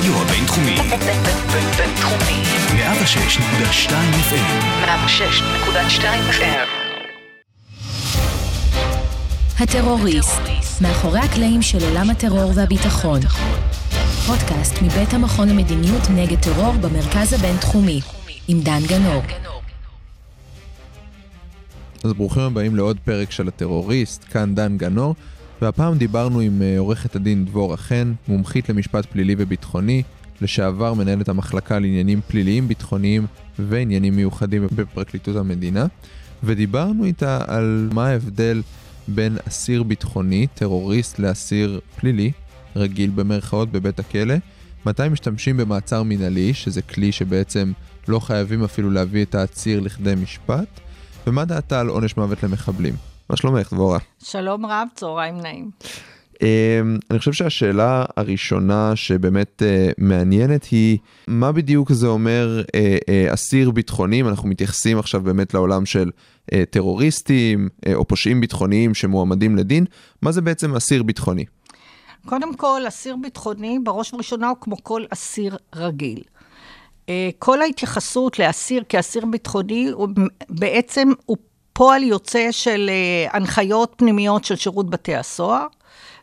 הרדיו הבינתחומי. בינתחומי. 106.2 FM. 106.2 FM. הטרוריסט, מאחורי הקלעים של עולם הטרור והביטחון. פודקאסט מבית המכון למדיניות נגד טרור במרכז הבינתחומי, עם דן גנור. אז ברוכים הבאים לעוד פרק של הטרוריסט, כאן דן גנור, והפעם דיברנו עם אה, עורכת הדין דבורה חן, מומחית למשפט פלילי וביטחוני, לשעבר מנהלת המחלקה לעניינים פליליים ביטחוניים ועניינים מיוחדים בפרקליטות המדינה, ודיברנו איתה על מה ההבדל בין אסיר ביטחוני, טרוריסט, לאסיר פלילי, רגיל במרכאות בבית הכלא, מתי משתמשים במעצר מינהלי, שזה כלי שבעצם לא חייבים אפילו להביא את העציר לכדי משפט, ומה דעתה על עונש מוות למחבלים. מה שלומך, דבורה? שלום רב, צהריים נעים. Um, אני חושב שהשאלה הראשונה שבאמת uh, מעניינת היא מה בדיוק זה אומר uh, uh, אסיר ביטחוני, אנחנו מתייחסים עכשיו באמת לעולם של uh, טרוריסטים uh, או פושעים ביטחוניים שמועמדים לדין, מה זה בעצם אסיר ביטחוני? קודם כל, אסיר ביטחוני, בראש ובראשונה הוא כמו כל אסיר רגיל. אה, כל ההתייחסות לאסיר כאסיר ביטחוני, הוא בעצם הוא פועל יוצא של אה, הנחיות פנימיות של שירות בתי הסוהר,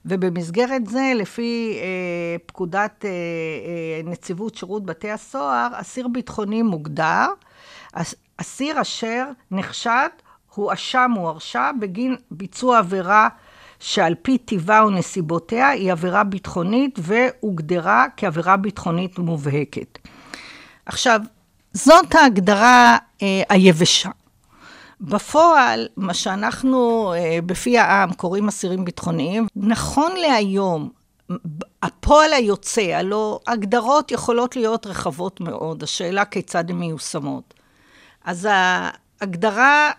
ובמסגרת זה, לפי אה, פקודת אה, אה, נציבות שירות בתי הסוהר, אסיר ביטחוני מוגדר, אסיר אשר נחשד, הואשם או הרשע בגין ביצוע עבירה שעל פי טיבה ונסיבותיה היא עבירה ביטחונית והוגדרה כעבירה ביטחונית מובהקת. עכשיו, זאת ההגדרה אה, היבשה. בפועל, מה שאנחנו אה, בפי העם קוראים אסירים ביטחוניים, נכון להיום, הפועל היוצא, הלא הגדרות יכולות להיות רחבות מאוד, השאלה כיצד הן מיושמות. אז ההגדרה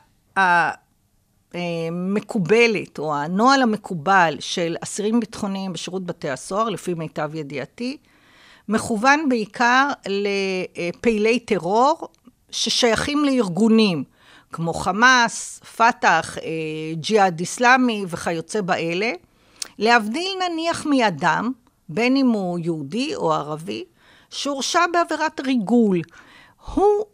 המקובלת, או הנוהל המקובל של אסירים ביטחוניים בשירות בתי הסוהר, לפי מיטב ידיעתי, מכוון בעיקר לפעילי טרור ששייכים לארגונים כמו חמאס, פת"ח, אה, ג'יהאד איסלאמי וכיוצא באלה, להבדיל נניח מאדם, בין אם הוא יהודי או ערבי, שהורשע בעבירת ריגול. הוא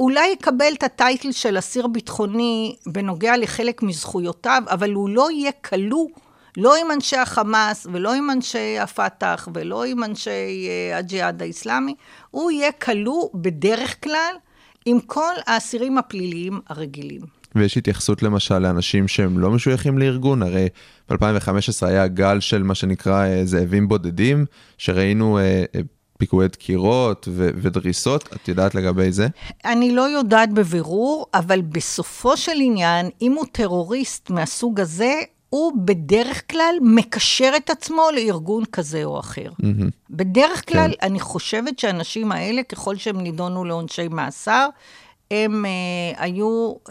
אולי יקבל את הטייטל של אסיר ביטחוני בנוגע לחלק מזכויותיו, אבל הוא לא יהיה כלוא לא עם אנשי החמאס, ולא עם אנשי הפת"ח, ולא עם אנשי uh, הג'יהאד האיסלאמי, הוא יהיה כלוא בדרך כלל עם כל האסירים הפליליים הרגילים. ויש התייחסות למשל לאנשים שהם לא משויכים לארגון, הרי ב-2015 היה גל של מה שנקרא uh, זאבים בודדים, שראינו uh, פיגועי דקירות ו- ודריסות, את יודעת לגבי זה? אני לא יודעת בבירור, אבל בסופו של עניין, אם הוא טרוריסט מהסוג הזה, הוא בדרך כלל מקשר את עצמו לארגון כזה או אחר. Mm-hmm. בדרך כלל, כן. אני חושבת שהאנשים האלה, ככל שהם נידונו לעונשי מאסר, הם uh, היו, uh,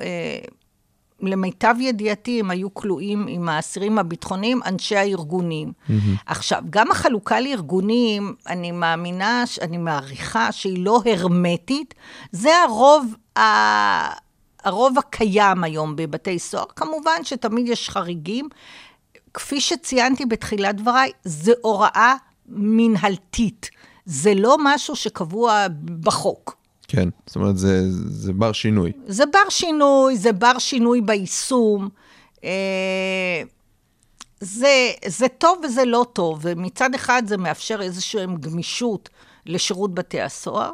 למיטב ידיעתי, הם היו כלואים עם האסירים הביטחוניים, אנשי הארגונים. Mm-hmm. עכשיו, גם החלוקה לארגונים, אני מאמינה, אני מעריכה שהיא לא הרמטית, זה הרוב ה... הרוב הקיים היום בבתי סוהר, כמובן שתמיד יש חריגים. כפי שציינתי בתחילת דבריי, זו הוראה מנהלתית. זה לא משהו שקבוע בחוק. כן, זאת אומרת, זה, זה בר שינוי. זה בר שינוי, זה בר שינוי ביישום. אה, זה, זה טוב וזה לא טוב, ומצד אחד זה מאפשר איזושהי גמישות לשירות בתי הסוהר.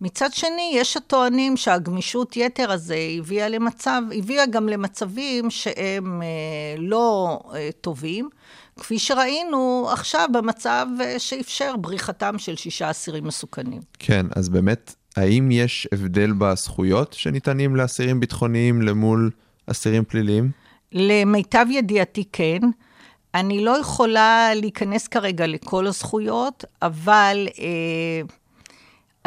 מצד שני, יש הטוענים שהגמישות יתר הזה הביאה למצב, הביאה גם למצבים שהם אה, לא אה, טובים, כפי שראינו עכשיו במצב אה, שאפשר בריחתם של שישה אסירים מסוכנים. כן, אז באמת, האם יש הבדל בזכויות שניתנים לאסירים ביטחוניים למול אסירים פליליים? למיטב ידיעתי כן. אני לא יכולה להיכנס כרגע לכל הזכויות, אבל... אה,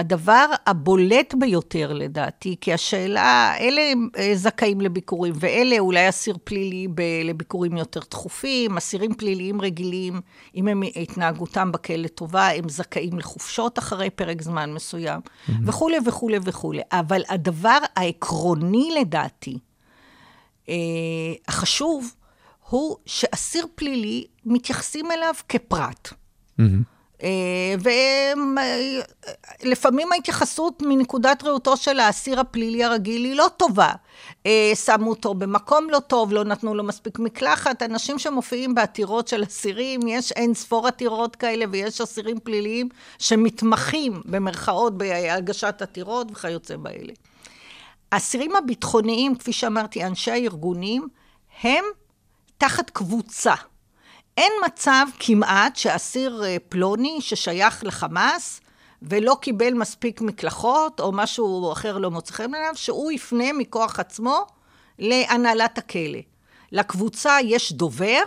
הדבר הבולט ביותר לדעתי, כי השאלה, אלה אה, זכאים לביקורים, ואלה אולי אסיר פלילי ב- לביקורים יותר תכופים, אסירים פליליים רגילים, אם הם התנהגותם בכלא טובה, הם זכאים לחופשות אחרי פרק זמן מסוים, mm-hmm. וכולי וכולי וכולי. אבל הדבר העקרוני לדעתי, אה, החשוב, הוא שאסיר פלילי, מתייחסים אליו כפרט. Mm-hmm. ולפעמים ההתייחסות מנקודת ראותו של האסיר הפלילי הרגיל היא לא טובה. אה, שמו אותו במקום לא טוב, לא נתנו לו מספיק מקלחת. אנשים שמופיעים בעתירות של אסירים, יש אין ספור עתירות כאלה, ויש אסירים פליליים שמתמחים במרכאות בהגשת עתירות וכיוצא באלה. האסירים הביטחוניים, כפי שאמרתי, אנשי הארגונים, הם תחת קבוצה. אין מצב כמעט שאסיר אה, פלוני ששייך לחמאס ולא קיבל מספיק מקלחות, או משהו אחר לא מוצא חן בעיניו, שהוא יפנה מכוח עצמו להנהלת הכלא. לקבוצה יש דובר,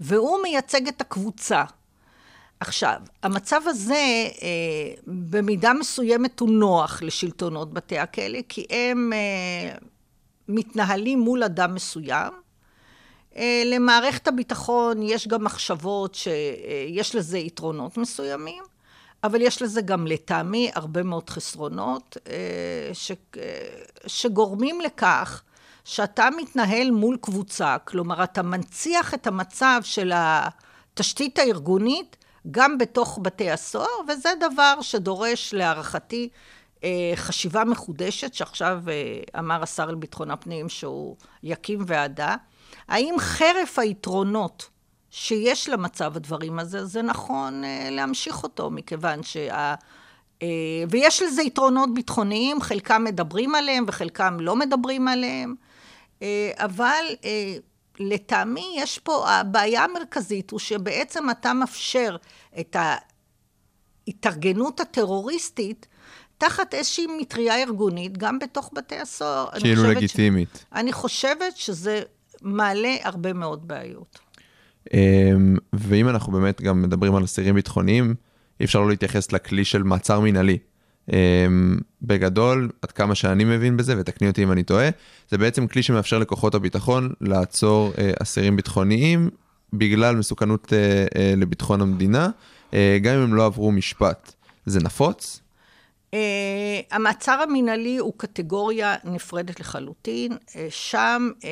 והוא מייצג את הקבוצה. עכשיו, המצב הזה אה, במידה מסוימת הוא נוח לשלטונות בתי הכלא, כי הם אה, מתנהלים מול אדם מסוים. אה, למערכת הביטחון יש גם מחשבות שיש לזה יתרונות מסוימים, אבל יש לזה גם לטעמי הרבה מאוד חסרונות, אה, ש... אה, שגורמים לכך שאתה מתנהל מול קבוצה, כלומר, אתה מנציח את המצב של התשתית הארגונית גם בתוך בתי הסוהר, וזה דבר שדורש להערכתי חשיבה מחודשת, שעכשיו אמר השר לביטחון הפנים שהוא יקים ועדה. האם חרף היתרונות שיש למצב הדברים הזה, זה נכון אה, להמשיך אותו, מכיוון שה... אה, ויש לזה יתרונות ביטחוניים, חלקם מדברים עליהם וחלקם לא מדברים עליהם, אה, אבל לטעמי יש פה, הבעיה המרכזית הוא שבעצם אתה מאפשר את ההתארגנות הטרוריסטית תחת איזושהי מטריה ארגונית, גם בתוך בתי הסוהר. כאילו לגיטימית. ש... אני חושבת שזה מעלה הרבה מאוד בעיות. אמ, ואם אנחנו באמת גם מדברים על אסירים ביטחוניים, אי אפשר לא להתייחס לכלי של מעצר מינהלי. אמ, בגדול, עד כמה שאני מבין בזה, ותקני אותי אם אני טועה, זה בעצם כלי שמאפשר לכוחות הביטחון לעצור אה, אסירים ביטחוניים בגלל מסוכנות אה, אה, לביטחון המדינה, גם אם הם לא עברו משפט. זה נפוץ? Uh, המעצר המינהלי הוא קטגוריה נפרדת לחלוטין. Uh, שם uh,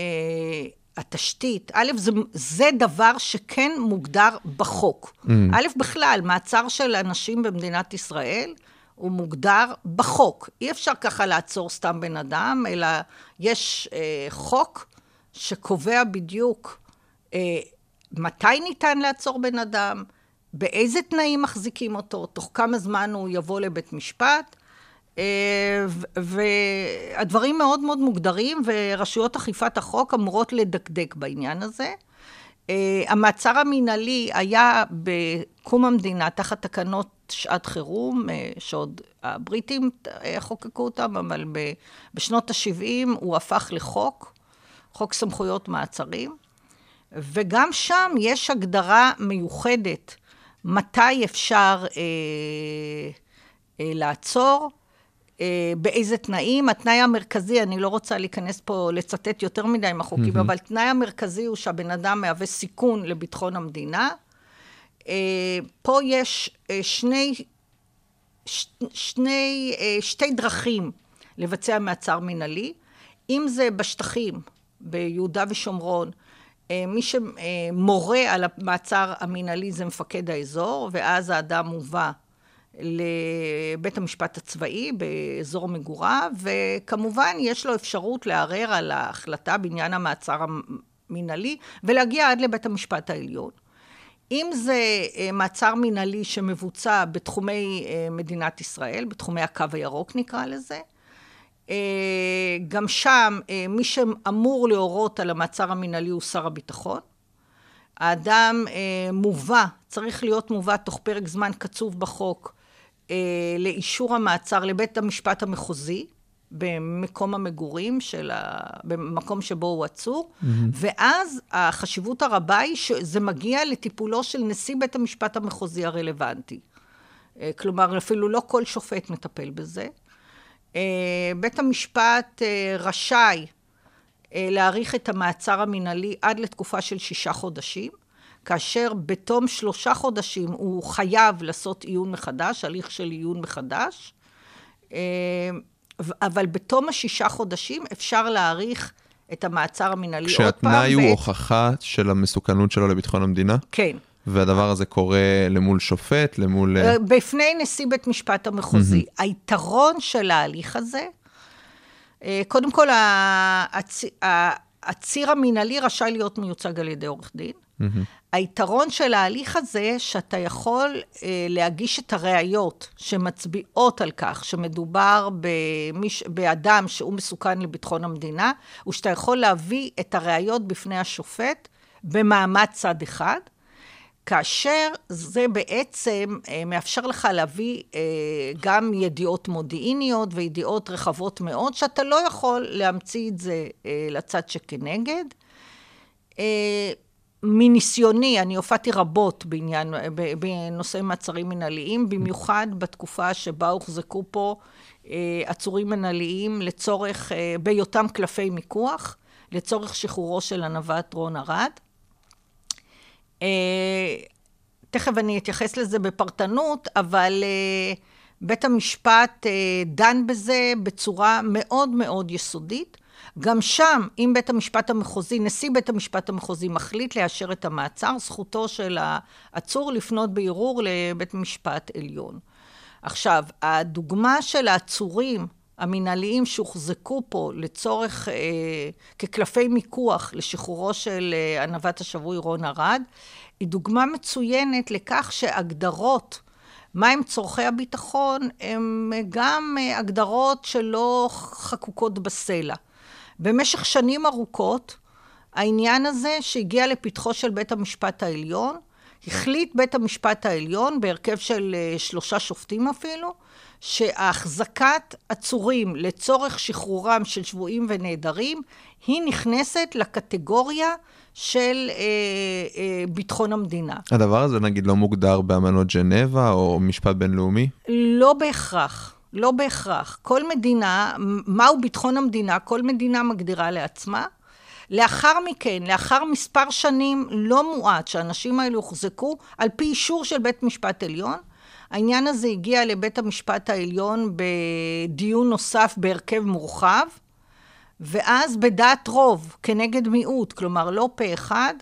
התשתית, א', זה, זה דבר שכן מוגדר בחוק. Mm. א', בכלל, מעצר של אנשים במדינת ישראל הוא מוגדר בחוק. אי אפשר ככה לעצור סתם בן אדם, אלא יש אה, חוק שקובע בדיוק אה, מתי ניתן לעצור בן אדם, באיזה תנאים מחזיקים אותו, תוך כמה זמן הוא יבוא לבית משפט. אה, והדברים מאוד מאוד מוגדרים, ורשויות אכיפת החוק אמורות לדקדק בעניין הזה. אה, המעצר המינהלי היה בקום המדינה תחת תקנות שעת חירום, אה, שעוד הבריטים חוקקו אותם, אבל בשנות ה-70 הוא הפך לחוק, חוק סמכויות מעצרים, וגם שם יש הגדרה מיוחדת מתי אפשר אה, אה, לעצור, באיזה תנאים. התנאי המרכזי, אני לא רוצה להיכנס פה, לצטט יותר מדי מהחוקים, mm-hmm. אבל תנאי המרכזי הוא שהבן אדם מהווה סיכון לביטחון המדינה. אה, פה יש אה, שני, שני, שתי דרכים לבצע מעצר מינהלי. אם זה בשטחים, ביהודה ושומרון, מי שמורה על המעצר המינהלי זה מפקד האזור, ואז האדם מובא לבית המשפט הצבאי באזור מגוריו, וכמובן יש לו אפשרות לערער על ההחלטה בעניין המעצר המינהלי ולהגיע עד לבית המשפט העליון. אם זה אה, מעצר מינהלי שמבוצע בתחומי אה, מדינת ישראל, בתחומי הקו הירוק נקרא לזה, אה, גם שם מי שאמור להורות על המעצר המינהלי הוא שר הביטחון. האדם מובא, צריך להיות מובא תוך פרק זמן קצוב בחוק אה, לאישור המעצר לבית המשפט המחוזי, במקום המגורים של ה... במקום שבו הוא עצור, mm-hmm. ואז החשיבות הרבה היא שזה מגיע לטיפולו של נשיא בית המשפט המחוזי הרלוונטי. אה, כלומר, אפילו לא כל שופט מטפל בזה. אה, בית המשפט אה, רשאי להאריך את המעצר המינהלי עד לתקופה של שישה חודשים. כאשר בתום שלושה חודשים הוא חייב לעשות עיון מחדש, הליך של עיון מחדש, אה, אבל בתום השישה חודשים אפשר להאריך את המעצר המינהלי עוד פעם. כשהתנאי הוא ואת... הוכחה של המסוכנות שלו לביטחון המדינה? כן. והדבר הזה קורה למול שופט, למול... אה, אה, בפני נשיא בית משפט המחוזי. היתרון של ההליך הזה, קודם כל, הצ... העציר המינהלי רשאי להיות מיוצג על ידי עורך דין. היתרון של ההליך הזה, שאתה יכול אה, להגיש את הראיות שמצביעות על כך שמדובר במיש, באדם שהוא מסוכן לביטחון המדינה, הוא שאתה יכול להביא את הראיות בפני השופט במעמד צד אחד, כאשר זה בעצם אה, מאפשר לך להביא אה, גם ידיעות מודיעיניות וידיעות רחבות מאוד, שאתה לא יכול להמציא את זה אה, לצד שכנגד. מניסיוני, אני הופעתי רבות בעניין, בנושאי מעצרים מנהליים, במיוחד בתקופה שבה הוחזקו פה אה, עצורים מנהליים לצורך, אה, בהיותם קלפי מיקוח, לצורך שחרורו של הנווט רון ארד. אה, תכף אני אתייחס לזה בפרטנות, אבל בית המשפט דן בזה בצורה מאוד מאוד יסודית. גם שם, אם בית המשפט המחוזי, נשיא בית המשפט המחוזי מחליט לאשר את המעצר, זכותו של העצור לפנות בערעור לבית משפט עליון. עכשיו, הדוגמה של העצורים המנהליים שהוחזקו פה לצורך, אה, כקלפי מיקוח לשחרורו של אה, הנווט השבוי רון ארד, היא דוגמה מצוינת לכך שהגדרות מהם צורכי הביטחון, הן גם אה, הגדרות שלא חקוקות בסלע. במשך שנים ארוכות, העניין הזה שהגיע לפתחו של בית המשפט העליון, החליט בית המשפט העליון, בהרכב של אה, שלושה שופטים אפילו, שהחזקת עצורים לצורך שחרורם של שבויים ונעדרים, היא נכנסת לקטגוריה של אה, אה, ביטחון המדינה. הדבר הזה נגיד לא מוגדר באמנות ג'נבה או משפט בינלאומי? לא בהכרח. לא בהכרח. כל מדינה, מהו ביטחון המדינה? כל מדינה מגדירה לעצמה. לאחר מכן, לאחר מספר שנים לא מועט שהאנשים האלו הוחזקו, על פי אישור של בית משפט עליון, העניין הזה הגיע לבית המשפט העליון בדיון נוסף בהרכב מורחב, ואז בדעת רוב, כנגד מיעוט, כלומר לא פה אחד,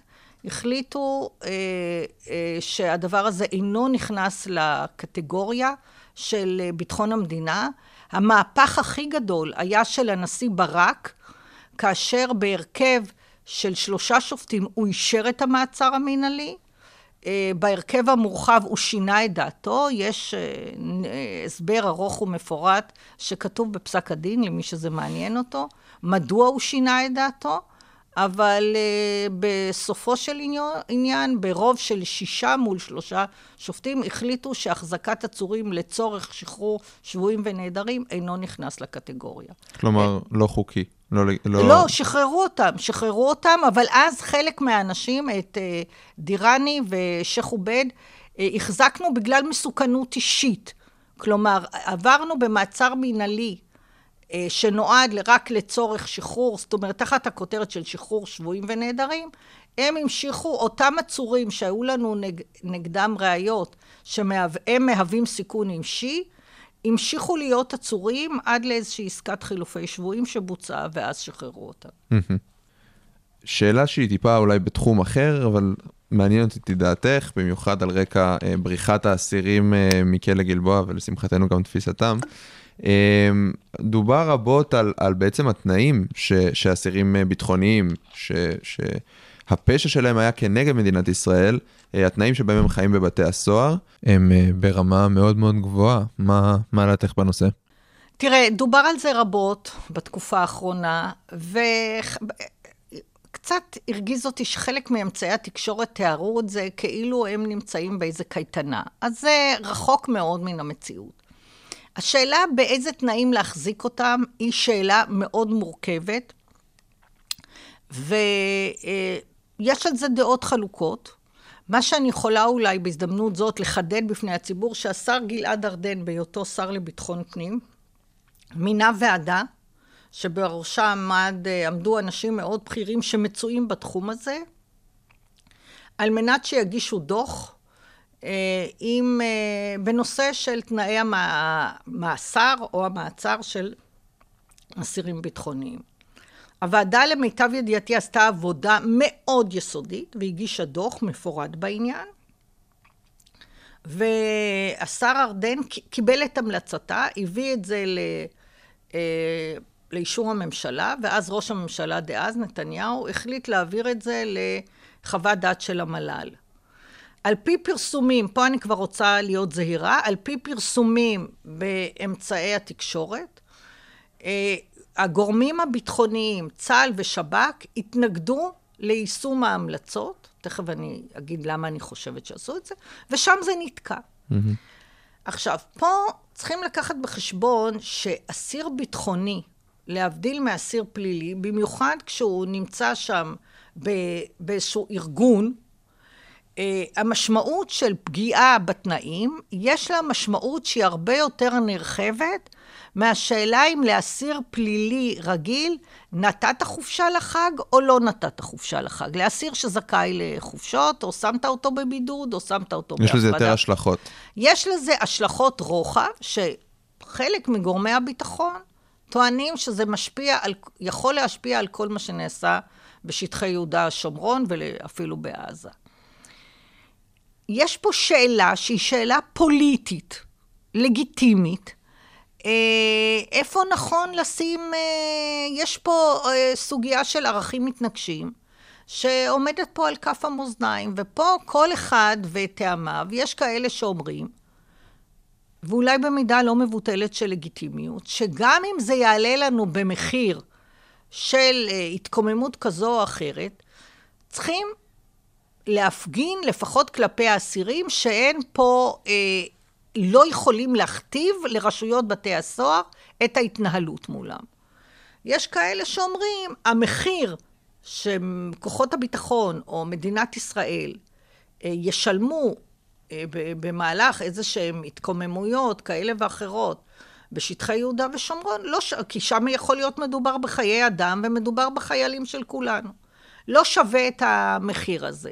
החליטו אה, אה, שהדבר הזה אינו נכנס לקטגוריה של אה, ביטחון המדינה. המהפך הכי גדול היה של הנשיא ברק, כאשר בהרכב של שלושה שופטים הוא אישר את המעצר המינהלי. אה, בהרכב המורחב הוא שינה את דעתו, יש אה, הסבר ארוך ומפורט שכתוב בפסק הדין, למי שזה מעניין אותו, מדוע הוא שינה את דעתו. אבל uh, בסופו של עניין, ברוב של שישה מול שלושה שופטים, החליטו שהחזקת עצורים לצורך שחרור שבויים ונעדרים אינו נכנס לקטגוריה. כלומר, לא חוקי. לא, לא... לא, שחררו אותם, שחררו אותם, אבל אז חלק מהאנשים, את uh, דיראני ושייח' עובד, uh, החזקנו בגלל מסוכנות אישית. כלומר, עברנו במעצר מינהלי אה, שנועד רק לצורך שחרור, זאת אומרת, תחת הכותרת של שחרור שבויים ונעדרים, הם המשיכו, אותם עצורים שהיו לנו נג, נגדם ראיות, שהם מהווים סיכון אישי, המשיכו להיות עצורים עד לאיזושהי עסקת חילופי שבויים שבוצעה, ואז שחררו אותם. שאלה שהיא טיפה אולי בתחום אחר, אבל מעניינת אותי דעתך, במיוחד על רקע אה, בריחת האסירים אה, מכלא גלבוע, ולשמחתנו גם תפיסתם. אמ, דובר רבות על, על בעצם התנאים שאסירים אה, ביטחוניים, ש, שהפשע שלהם היה כנגד מדינת ישראל, אה, התנאים שבהם הם חיים בבתי הסוהר, הם אה, ברמה מאוד מאוד גבוהה. מה, מה דעתך בנושא? תראה, דובר על זה רבות בתקופה האחרונה, וקצת הרגיז אותי שחלק מאמצעי התקשורת תיארו את זה כאילו הם נמצאים באיזה קייטנה. אז זה רחוק מאוד מן המציאות. השאלה באיזה תנאים להחזיק אותם היא שאלה מאוד מורכבת, ויש על זה דעות חלוקות. מה שאני יכולה אולי בהזדמנות זאת לחדד בפני הציבור, שהשר גלעד ארדן, בהיותו שר לביטחון פנים, מינה ועדה, שבראשה עמד, עמדו אנשים מאוד בכירים שמצויים בתחום הזה, על מנת שיגישו דוח אה, עם, אה, בנושא של תנאי המאסר או המעצר של אסירים ביטחוניים. הוועדה למיטב ידיעתי עשתה עבודה מאוד יסודית והגישה דוח מפורט בעניין. והשר ארדן קיבל את המלצתה, הביא את זה ל, אה, לאישור הממשלה, ואז ראש הממשלה דאז, נתניהו, החליט להעביר את זה לחוות דעת של המל"ל. על פי פרסומים, פה אני כבר רוצה להיות זהירה, על פי פרסומים באמצעי התקשורת, אה, הגורמים הביטחוניים, צה"ל ושב"כ, התנגדו ליישום ההמלצות, תכף אני אגיד למה אני חושבת שעשו את זה, ושם זה נתקע. עכשיו, פה צריכים לקחת בחשבון שאסיר ביטחוני, להבדיל מאסיר פלילי, במיוחד כשהוא נמצא שם באיזשהו ארגון, המשמעות של פגיעה בתנאים, יש לה משמעות שהיא הרבה יותר נרחבת מהשאלה אם לאסיר פלילי רגיל נתת חופשה לחג או לא נתת חופשה לחג. לאסיר שזכאי לחופשות, או שמת אותו בבידוד, או שמת אותו יש לזה בהפרדה. יותר השלכות. יש לזה השלכות רוחב, שחלק מגורמי הביטחון טוענים שזה משפיע על, יכול להשפיע על כל מה שנעשה בשטחי יהודה השומרון ואפילו בעזה. יש פה שאלה שהיא שאלה פוליטית, לגיטימית. אה, איפה נכון לשים, אה, יש פה אה, סוגיה של ערכים מתנגשים, שעומדת פה על כף המאזניים, ופה כל אחד וטעמיו, יש כאלה שאומרים, ואולי במידה לא מבוטלת של לגיטימיות, שגם אם זה יעלה לנו במחיר של התקוממות כזו או אחרת, צריכים להפגין, לפחות כלפי האסירים, שאין פה, אה, לא יכולים להכתיב לרשויות בתי הסוהר את ההתנהלות מולם. יש כאלה שאומרים, המחיר שכוחות הביטחון או מדינת ישראל אה, ישלמו אה, במהלך איזה שהן התקוממויות כאלה ואחרות בשטחי יהודה ושומרון, לא ש... כי שם יכול להיות מדובר בחיי אדם ומדובר בחיילים של כולנו. לא שווה את המחיר הזה.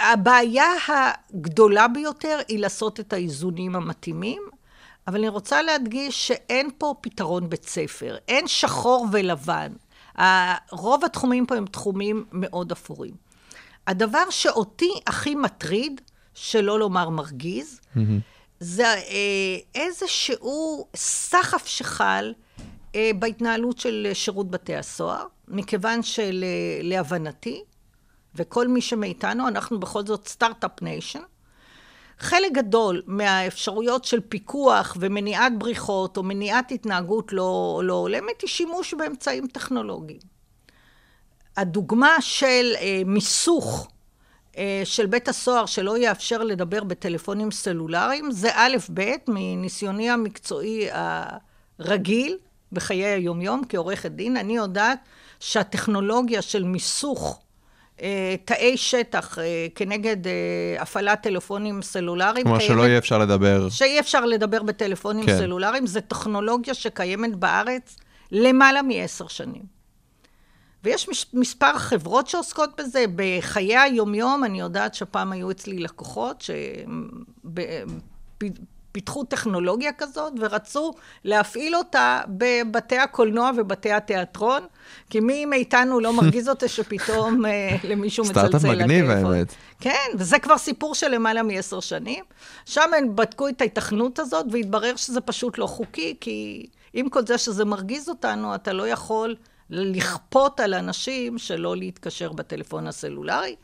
הבעיה הגדולה ביותר היא לעשות את האיזונים המתאימים, אבל אני רוצה להדגיש שאין פה פתרון בית ספר, אין שחור ולבן. רוב התחומים פה הם תחומים מאוד אפורים. הדבר שאותי הכי מטריד, שלא לומר מרגיז, זה אה, איזשהו סחף שחל אה, בהתנהלות של שירות בתי הסוהר, מכיוון שלהבנתי, וכל מי שמאיתנו, אנחנו בכל זאת start-up nation, חלק גדול מהאפשרויות של פיקוח ומניעת בריחות או מניעת התנהגות לא, לא הולמת היא שימוש באמצעים טכנולוגיים. הדוגמה של אה, מיסוך אה, של בית הסוהר שלא יאפשר לדבר בטלפונים סלולריים, זה א' ב' מניסיוני המקצועי הרגיל בחיי היומיום כעורכת דין. אני יודעת שהטכנולוגיה של מיסוך תאי שטח אה, כנגד אה, הפעלת טלפונים סלולריים, כלומר שלא יהיה אפשר לדבר. שאי אפשר לדבר בטלפונים כן. סלולריים, זו טכנולוגיה שקיימת בארץ למעלה מעשר שנים. ויש מש, מספר חברות שעוסקות בזה. בחיי היומיום, אני יודעת שפעם היו אצלי לקוחות שפיתחו טכנולוגיה כזאת ורצו להפעיל אותה בבתי הקולנוע ובתי התיאטרון, כי מי מאיתנו לא מרגיז אותה שפתאום אה, למישהו מצלצל סטארט-אפ מגניב, לטלפון. האמת. כן, וזה כבר סיפור של למעלה מעשר שנים. שם הם בדקו את ההיתכנות הזאת, והתברר שזה פשוט לא חוקי, כי עם כל זה שזה מרגיז אותנו, אתה לא יכול לכפות על אנשים שלא להתקשר בטלפון הסלולרי.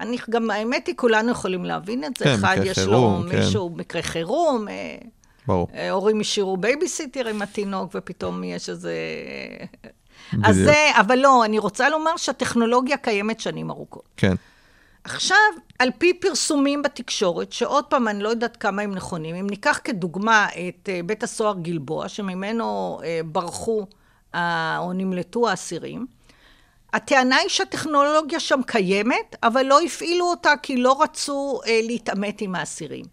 אני גם, האמת היא, כולנו יכולים להבין את זה. כן, אחד יש חירום, לו כן. מישהו, מקרה חירום, אה, ברור. אה, הורים השאירו בייביסיטר עם התינוק, ופתאום יש איזה... בדיוק. אז זה, אבל לא, אני רוצה לומר שהטכנולוגיה קיימת שנים ארוכות. כן. עכשיו, על פי פרסומים בתקשורת, שעוד פעם, אני לא יודעת כמה הם נכונים, אם ניקח כדוגמה את אה, בית הסוהר גלבוע, שממנו אה, ברחו אה, או נמלטו האסירים, הטענה היא שהטכנולוגיה שם קיימת, אבל לא הפעילו אותה כי לא רצו אה, להתעמת עם האסירים.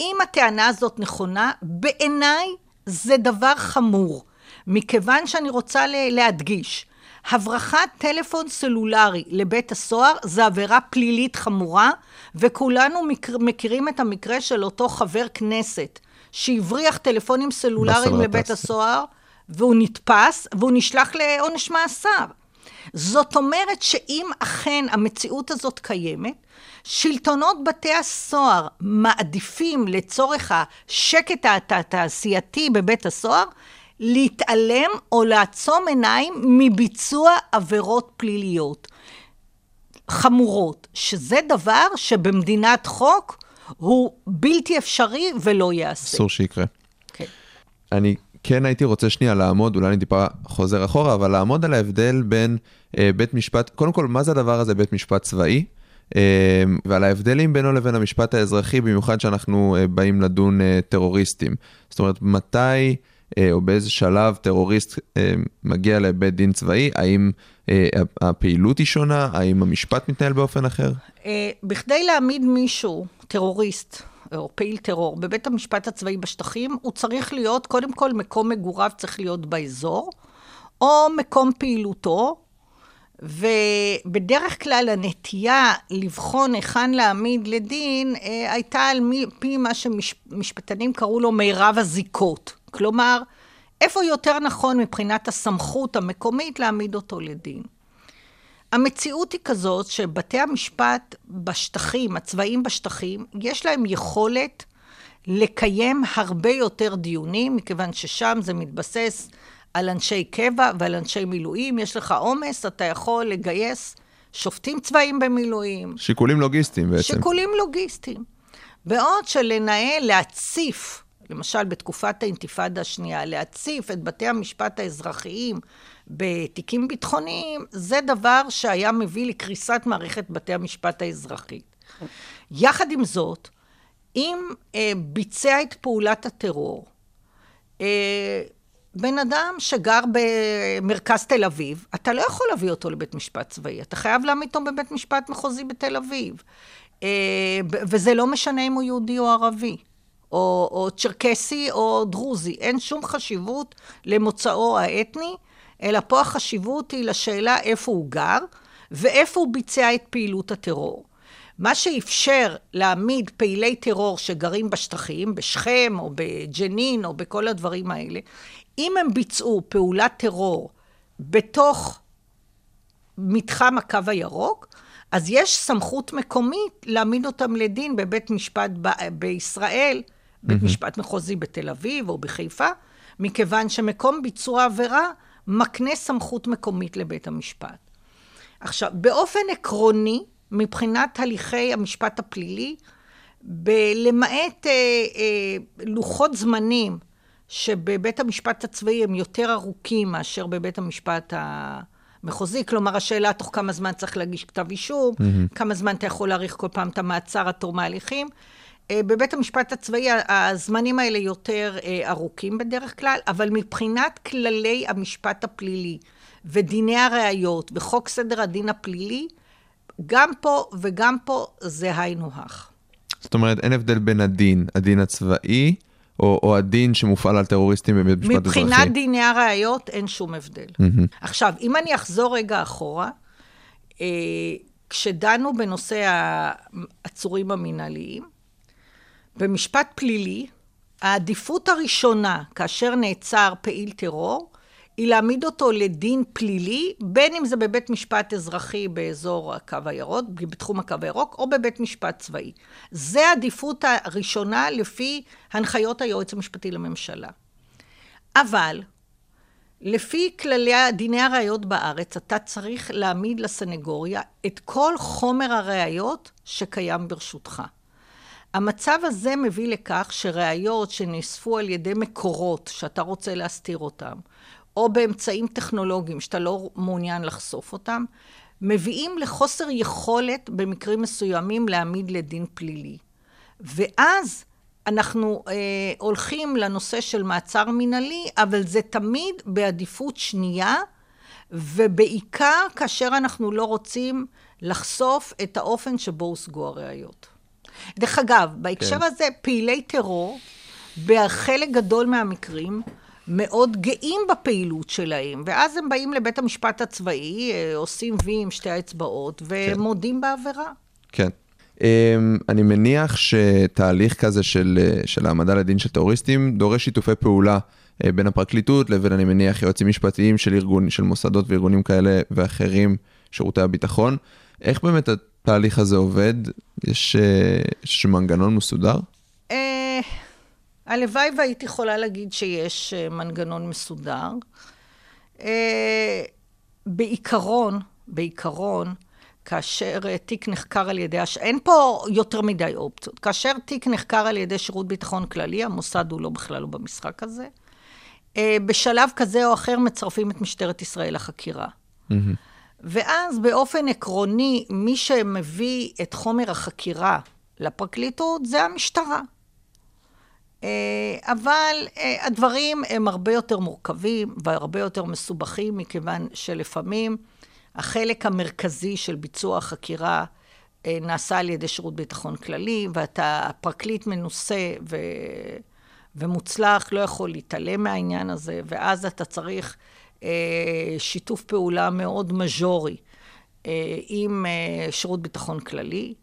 אם הטענה הזאת נכונה, בעיניי זה דבר חמור, מכיוון שאני רוצה להדגיש, הברחת טלפון סלולרי לבית הסוהר זה עבירה פלילית חמורה, וכולנו מכיר, מכירים את המקרה של אותו חבר כנסת שהבריח טלפונים סלולריים לבית. הסוהר, והוא נתפס, והוא נשלח לעונש מאסר. זאת אומרת שאם אכן המציאות הזאת קיימת, שלטונות בתי הסוהר מעדיפים לצורך השקט התעשייתי בבית הסוהר, להתעלם או לעצום עיניים מביצוע עבירות פליליות חמורות, שזה דבר שבמדינת חוק הוא בלתי אפשרי ולא ייעשה. אסור שיקרה. כן. אני כן הייתי רוצה שנייה לעמוד, אולי אני טיפה חוזר אחורה, אבל לעמוד על ההבדל בין אה, בית משפט, קודם כל, מה זה הדבר הזה בית משפט צבאי? אה, ועל ההבדלים בינו לבין המשפט האזרחי, במיוחד שאנחנו אה, באים לדון אה, טרוריסטים. זאת אומרת, מתי אה, או באיזה שלב טרוריסט אה, מגיע לבית דין צבאי, האם אה, הפעילות היא שונה, האם המשפט מתנהל באופן אחר? אה, בכדי להעמיד מישהו, טרוריסט, או פעיל טרור, בבית המשפט הצבאי בשטחים, הוא צריך להיות, קודם כל, מקום מגוריו צריך להיות באזור, או מקום פעילותו, ובדרך כלל הנטייה לבחון היכן להעמיד לדין אה, הייתה על מי, פי מה שמשפטנים קראו לו מירב הזיקות. כלומר, איפה יותר נכון מבחינת הסמכות המקומית להעמיד אותו לדין. המציאות היא כזאת שבתי המשפט בשטחים, הצבאיים בשטחים, יש להם יכולת לקיים הרבה יותר דיונים, מכיוון ששם זה מתבסס על אנשי קבע ועל אנשי מילואים. יש לך עומס, אתה יכול לגייס שופטים צבאיים במילואים. שיקולים לוגיסטיים בעצם. שיקולים לוגיסטיים. בעוד שלנהל, להציף, למשל בתקופת האינתיפאדה השנייה, להציף את בתי המשפט האזרחיים בתיקים ביטחוניים, זה דבר שהיה מביא לקריסת מערכת בתי המשפט האזרחית. יחד עם זאת, אם אה, ביצע את פעולת הטרור, אה, בן אדם שגר במרכז תל אביב, אתה לא יכול להביא אותו לבית משפט צבאי, אתה חייב להעמיד אותו בבית משפט מחוזי בתל אביב. אה, וזה לא משנה אם הוא יהודי או ערבי. או, או צ'רקסי או דרוזי. אין שום חשיבות למוצאו האתני, אלא פה החשיבות היא לשאלה איפה הוא גר ואיפה הוא ביצע את פעילות הטרור. מה שאפשר להעמיד פעילי טרור שגרים בשטחים, בשכם או בג'נין או בכל הדברים האלה, אם הם ביצעו פעולת טרור בתוך מתחם הקו הירוק, אז יש סמכות מקומית להעמיד אותם לדין בבית משפט ב- בישראל, בית משפט מחוזי בתל אביב או בחיפה, מכיוון שמקום ביצוע עבירה מקנה סמכות מקומית לבית המשפט. עכשיו, באופן עקרוני, מבחינת הליכי המשפט הפלילי, ב- למעט אה, אה, לוחות זמנים שבבית המשפט הצבאי הם יותר ארוכים מאשר בבית המשפט המחוזי, כלומר השאלה תוך כמה זמן צריך להגיש כתב אישום, mm-hmm. כמה זמן אתה יכול להאריך כל פעם את המעצר עד תום ההליכים. אה, בבית המשפט הצבאי הזמנים האלה יותר אה, ארוכים בדרך כלל, אבל מבחינת כללי המשפט הפלילי ודיני הראיות וחוק סדר הדין הפלילי, גם פה וגם פה זה היינו הך. זאת אומרת, אין הבדל בין הדין, הדין הצבאי, או, או הדין שמופעל על טרוריסטים בבית משפט אזרחי. מבחינת דיני הראיות אין שום הבדל. Mm-hmm. עכשיו, אם אני אחזור רגע אחורה, אה, כשדנו בנושא העצורים המינהליים, במשפט פלילי, העדיפות הראשונה כאשר נעצר פעיל טרור, היא להעמיד אותו לדין פלילי, בין אם זה בבית משפט אזרחי באזור הקו הירוק, בתחום הקו הירוק, או בבית משפט צבאי. זה העדיפות הראשונה לפי הנחיות היועץ המשפטי לממשלה. אבל, לפי כללי דיני הראיות בארץ, אתה צריך להעמיד לסנגוריה את כל חומר הראיות שקיים ברשותך. המצב הזה מביא לכך שראיות שנאספו על ידי מקורות שאתה רוצה להסתיר אותם, או באמצעים טכנולוגיים שאתה לא מעוניין לחשוף אותם, מביאים לחוסר יכולת במקרים מסוימים להעמיד לדין פלילי. ואז אנחנו אה, הולכים לנושא של מעצר מינהלי, אבל זה תמיד בעדיפות שנייה, ובעיקר כאשר אנחנו לא רוצים לחשוף את האופן שבו הושגו הראיות. דרך אגב, בהקשר כן. הזה, פעילי טרור, בחלק גדול מהמקרים, מאוד גאים בפעילות שלהם, ואז הם באים לבית המשפט הצבאי, אה, עושים וי עם שתי האצבעות, ומודים כן. בעבירה. כן. אמ, אני מניח שתהליך כזה של, אה, של העמדה לדין של טרוריסטים דורש שיתופי פעולה אה, בין הפרקליטות לבין, אני מניח, יועצים משפטיים של ארגון, של מוסדות וארגונים כאלה ואחרים, שירותי הביטחון. איך באמת התהליך הזה עובד? יש איזשהו מנגנון מסודר? אה, הלוואי והייתי יכולה להגיד שיש אה, מנגנון מסודר. אה, בעיקרון, בעיקרון, כאשר אה, תיק נחקר על ידי, הש... אין פה יותר מדי אופציות. כאשר תיק נחקר על ידי שירות ביטחון כללי, המוסד הוא לא בכלל לא במשחק הזה. אה, בשלב כזה או אחר מצרפים את משטרת ישראל לחקירה. Mm-hmm. ואז באופן עקרוני, מי שמביא את חומר החקירה לפרקליטות זה המשטרה. אה, אבל אה, הדברים הם הרבה יותר מורכבים והרבה יותר מסובכים, מכיוון שלפעמים החלק המרכזי של ביצוע החקירה אה, נעשה על ידי שירות ביטחון כללי, ואתה פרקליט מנוסה ו... ומוצלח, לא יכול להתעלם מהעניין הזה, ואז אתה צריך שיתוף פעולה מאוד מז'ורי אה, עם אה, שירות ביטחון כללי.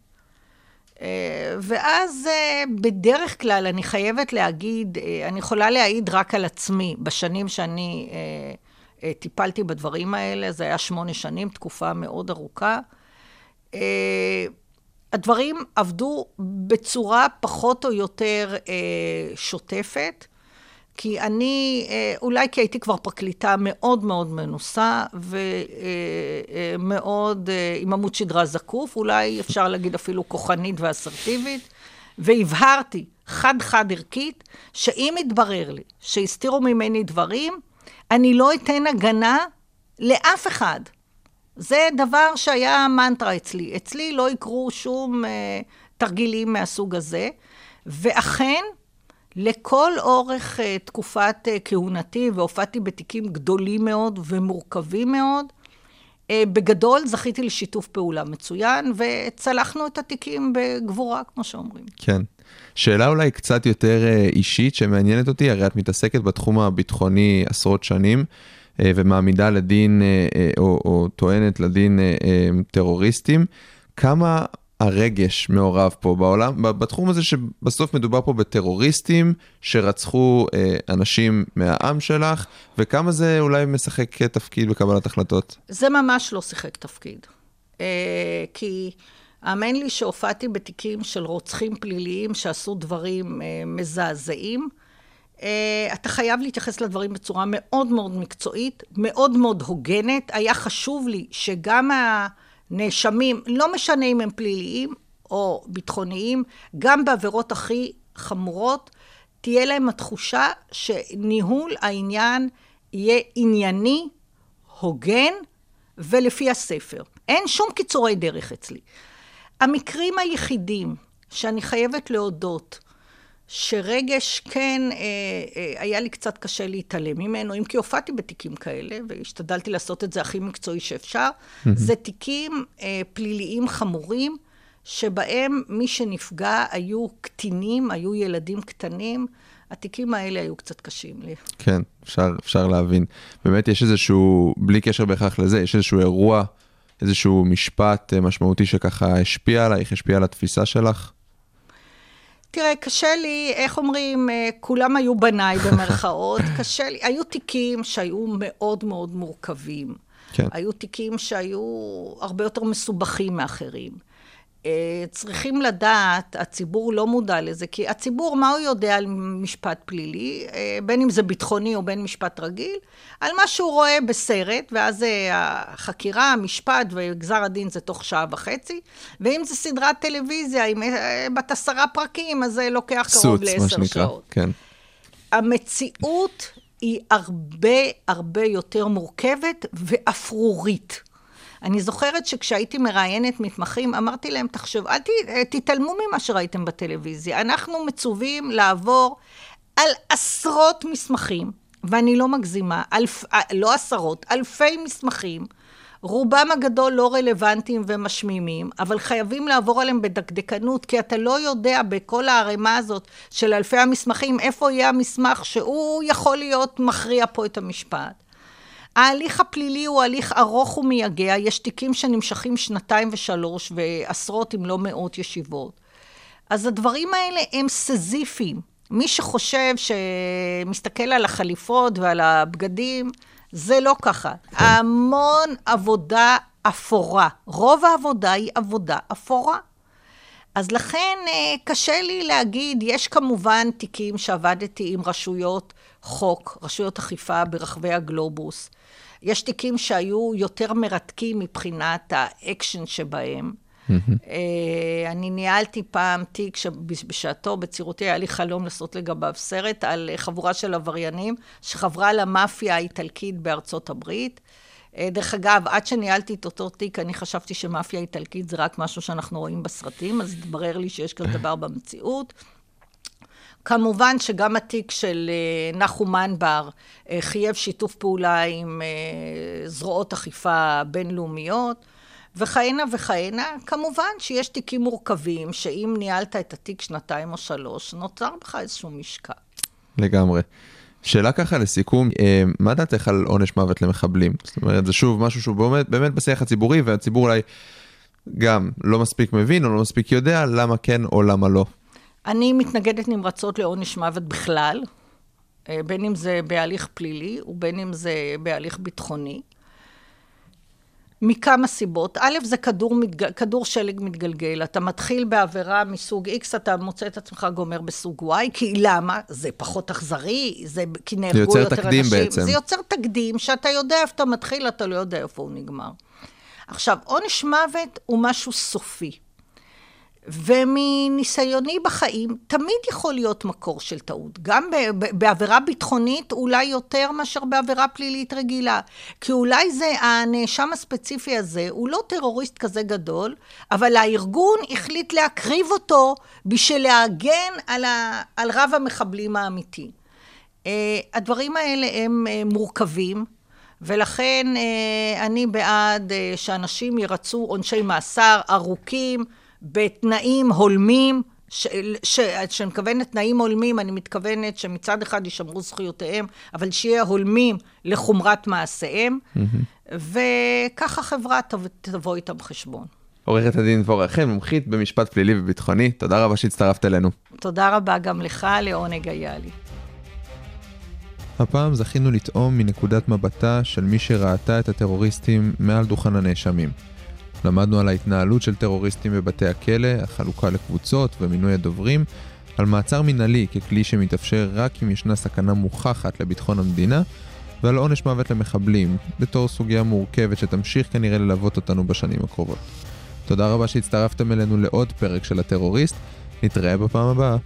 ואז בדרך כלל, אני חייבת להגיד, אני יכולה להעיד רק על עצמי, בשנים שאני טיפלתי בדברים האלה, זה היה שמונה שנים, תקופה מאוד ארוכה. הדברים עבדו בצורה פחות או יותר שוטפת. כי אני, אה, אולי כי הייתי כבר פרקליטה מאוד מאוד מנוסה ומאוד אה, אה, עם עמוד שדרה זקוף, אולי אפשר להגיד אפילו כוחנית ואסרטיבית, והבהרתי חד-חד ערכית, שאם יתברר לי שהסתירו ממני דברים, אני לא אתן הגנה לאף אחד. זה דבר שהיה מנטרה אצלי. אצלי לא יקרו שום תרגילים מהסוג הזה, ואכן, לכל אורך uh, תקופת uh, כהונתי, והופעתי בתיקים גדולים מאוד ומורכבים מאוד, uh, בגדול זכיתי לשיתוף פעולה מצוין, וצלחנו את התיקים בגבורה, כמו שאומרים. כן. שאלה אולי קצת יותר uh, אישית שמעניינת אותי, הרי את מתעסקת בתחום הביטחוני עשרות שנים. ומעמידה לדין או, או טוענת לדין טרוריסטים, כמה הרגש מעורב פה בעולם, בתחום הזה שבסוף מדובר פה בטרוריסטים שרצחו אה, אנשים מהעם שלך, וכמה זה אולי משחק תפקיד בקבלת החלטות? זה ממש לא שיחק תפקיד. אה, כי האמן לי שהופעתי בתיקים של רוצחים פליליים שעשו דברים אה, מזעזעים. אה, אתה חייב להתייחס לדברים בצורה מאוד מאוד מקצועית, מאוד מאוד הוגנת. היה חשוב לי שגם ה... נאשמים, לא משנה אם הם פליליים או ביטחוניים, גם בעבירות הכי חמורות, תהיה להם התחושה שניהול העניין יהיה ענייני, הוגן ולפי הספר. אין שום קיצורי דרך אצלי. המקרים היחידים שאני חייבת להודות שרגש כן, אה, אה, היה לי קצת קשה להתעלם ממנו, אם כי הופעתי בתיקים כאלה, והשתדלתי לעשות את זה הכי מקצועי שאפשר. Mm-hmm. זה תיקים אה, פליליים חמורים, שבהם מי שנפגע היו קטינים, היו ילדים קטנים. התיקים האלה היו קצת קשים לי. כן, אפשר, אפשר להבין. באמת יש איזשהו, בלי קשר בהכרח לזה, יש איזשהו אירוע, איזשהו משפט אה, משמעותי שככה השפיע עלייך, השפיע על התפיסה שלך? תראה, קשה לי, איך אומרים, אה, כולם היו בניי במרכאות, קשה לי, היו תיקים שהיו מאוד מאוד מורכבים. כן. היו תיקים שהיו הרבה יותר מסובכים מאחרים. אה, צריכים לדעת, הציבור לא מודע לזה, כי הציבור, מה הוא יודע על משפט פלילי, אה, בין אם זה ביטחוני או בין משפט רגיל? על מה שהוא רואה בסרט, ואז אה, החקירה, המשפט וגזר הדין זה תוך שעה וחצי, ואם זה סדרת טלוויזיה עם בת עשרה פרקים, אז זה לוקח קרוב לעשר שעות. כן. המציאות היא הרבה הרבה יותר מורכבת ואפרורית. אני זוכרת שכשהייתי מראיינת מתמחים, אמרתי להם, תחשוב, אל ת, תתעלמו ממה שראיתם בטלוויזיה. אנחנו מצווים לעבור על עשרות מסמכים, ואני לא מגזימה, אלף, לא עשרות, אלפי מסמכים. רובם הגדול לא רלוונטיים ומשמימים, אבל חייבים לעבור עליהם בדקדקנות, כי אתה לא יודע בכל הערימה הזאת של אלפי המסמכים, איפה יהיה המסמך שהוא יכול להיות מכריע פה את המשפט. ההליך הפלילי הוא הליך ארוך ומייגע, יש תיקים שנמשכים שנתיים ושלוש ועשרות אם לא מאות ישיבות. אז הדברים האלה הם סזיפיים. מי שחושב, שמסתכל על החליפות ועל הבגדים, זה לא ככה. המון עבודה אפורה. רוב העבודה היא עבודה אפורה. אז לכן אה, קשה לי להגיד, יש כמובן תיקים שעבדתי עם רשויות חוק, רשויות אכיפה ברחבי הגלובוס. יש תיקים שהיו יותר מרתקים מבחינת האקשן שבהם. אה, אני ניהלתי פעם תיק שבשעתו, בצעירותי, היה לי חלום לעשות לגביו סרט על חבורה של עבריינים שחברה למאפיה האיטלקית בארצות הברית. אה, דרך אגב, עד שניהלתי את אותו תיק, אני חשבתי שמאפיה איטלקית זה רק משהו שאנחנו רואים בסרטים, אז התברר לי שיש כזה דבר במציאות. כמובן שגם התיק של אה, נחום מנבר חייב שיתוף פעולה עם זרועות אכיפה בינלאומיות. וכהנה וכהנה. כמובן שיש תיקים מורכבים, שאם ניהלת את התיק שנתיים או שלוש, נוצר בך איזשהו משקל. לגמרי. שאלה ככה לסיכום, אה, מה דעתך על עונש מוות למחבלים? זאת אומרת, זה שוב משהו שהוא באמת, באמת בשיח הציבורי, והציבור אולי גם לא מספיק מבין או לא מספיק יודע למה כן או למה לא. אני מתנגדת נמרצות לעונש מוות בכלל, אה, בין אם זה בהליך פלילי ובין אם זה בהליך ביטחוני. מכמה סיבות. א', זה כדור, מתג... כדור שלג מתגלגל. אתה מתחיל בעבירה מסוג X, אתה מוצא את עצמך גומר בסוג Y, כי למה? זה פחות אכזרי, זה כי נהרגו יותר אנשים. זה יוצר תקדים אנשים. בעצם. זה יוצר תקדים שאתה יודע איפה אתה מתחיל, אתה לא יודע איפה הוא נגמר. עכשיו, עונש מוות הוא משהו סופי. ומניסיוני בחיים, תמיד יכול להיות מקור של טעות. גם בעבירה ביטחונית, אולי יותר מאשר בעבירה פלילית רגילה. כי אולי זה, הנאשם הספציפי הזה, הוא לא טרוריסט כזה גדול, אבל הארגון החליט להקריב אותו בשביל להגן על, ה, על רב המחבלים האמיתי. Uh, הדברים האלה הם uh, מורכבים. ולכן uh, אני בעד שאנשים ירצו עונשי מאסר ארוכים, בתנאים הולמים, כשאני מתכוונת תנאים הולמים, אני מתכוונת שמצד אחד יישמרו זכויותיהם, אבל שיהיה הולמים לחומרת מעשיהם, mm-hmm. וככה חברה תבוא איתם חשבון. עורכת הדין דבורה חן, מומחית במשפט פלילי וביטחוני, תודה רבה שהצטרפת אלינו. תודה רבה גם לך, לעונג היה לי. הפעם זכינו לטעום מנקודת מבטה של מי שראתה את הטרוריסטים מעל דוכן הנאשמים. למדנו על ההתנהלות של טרוריסטים בבתי הכלא, החלוקה לקבוצות ומינוי הדוברים, על מעצר מינהלי ככלי שמתאפשר רק אם ישנה סכנה מוכחת לביטחון המדינה, ועל עונש מוות למחבלים, בתור סוגיה מורכבת שתמשיך כנראה ללוות אותנו בשנים הקרובות. תודה רבה שהצטרפתם אלינו לעוד פרק של הטרוריסט, נתראה בפעם הבאה.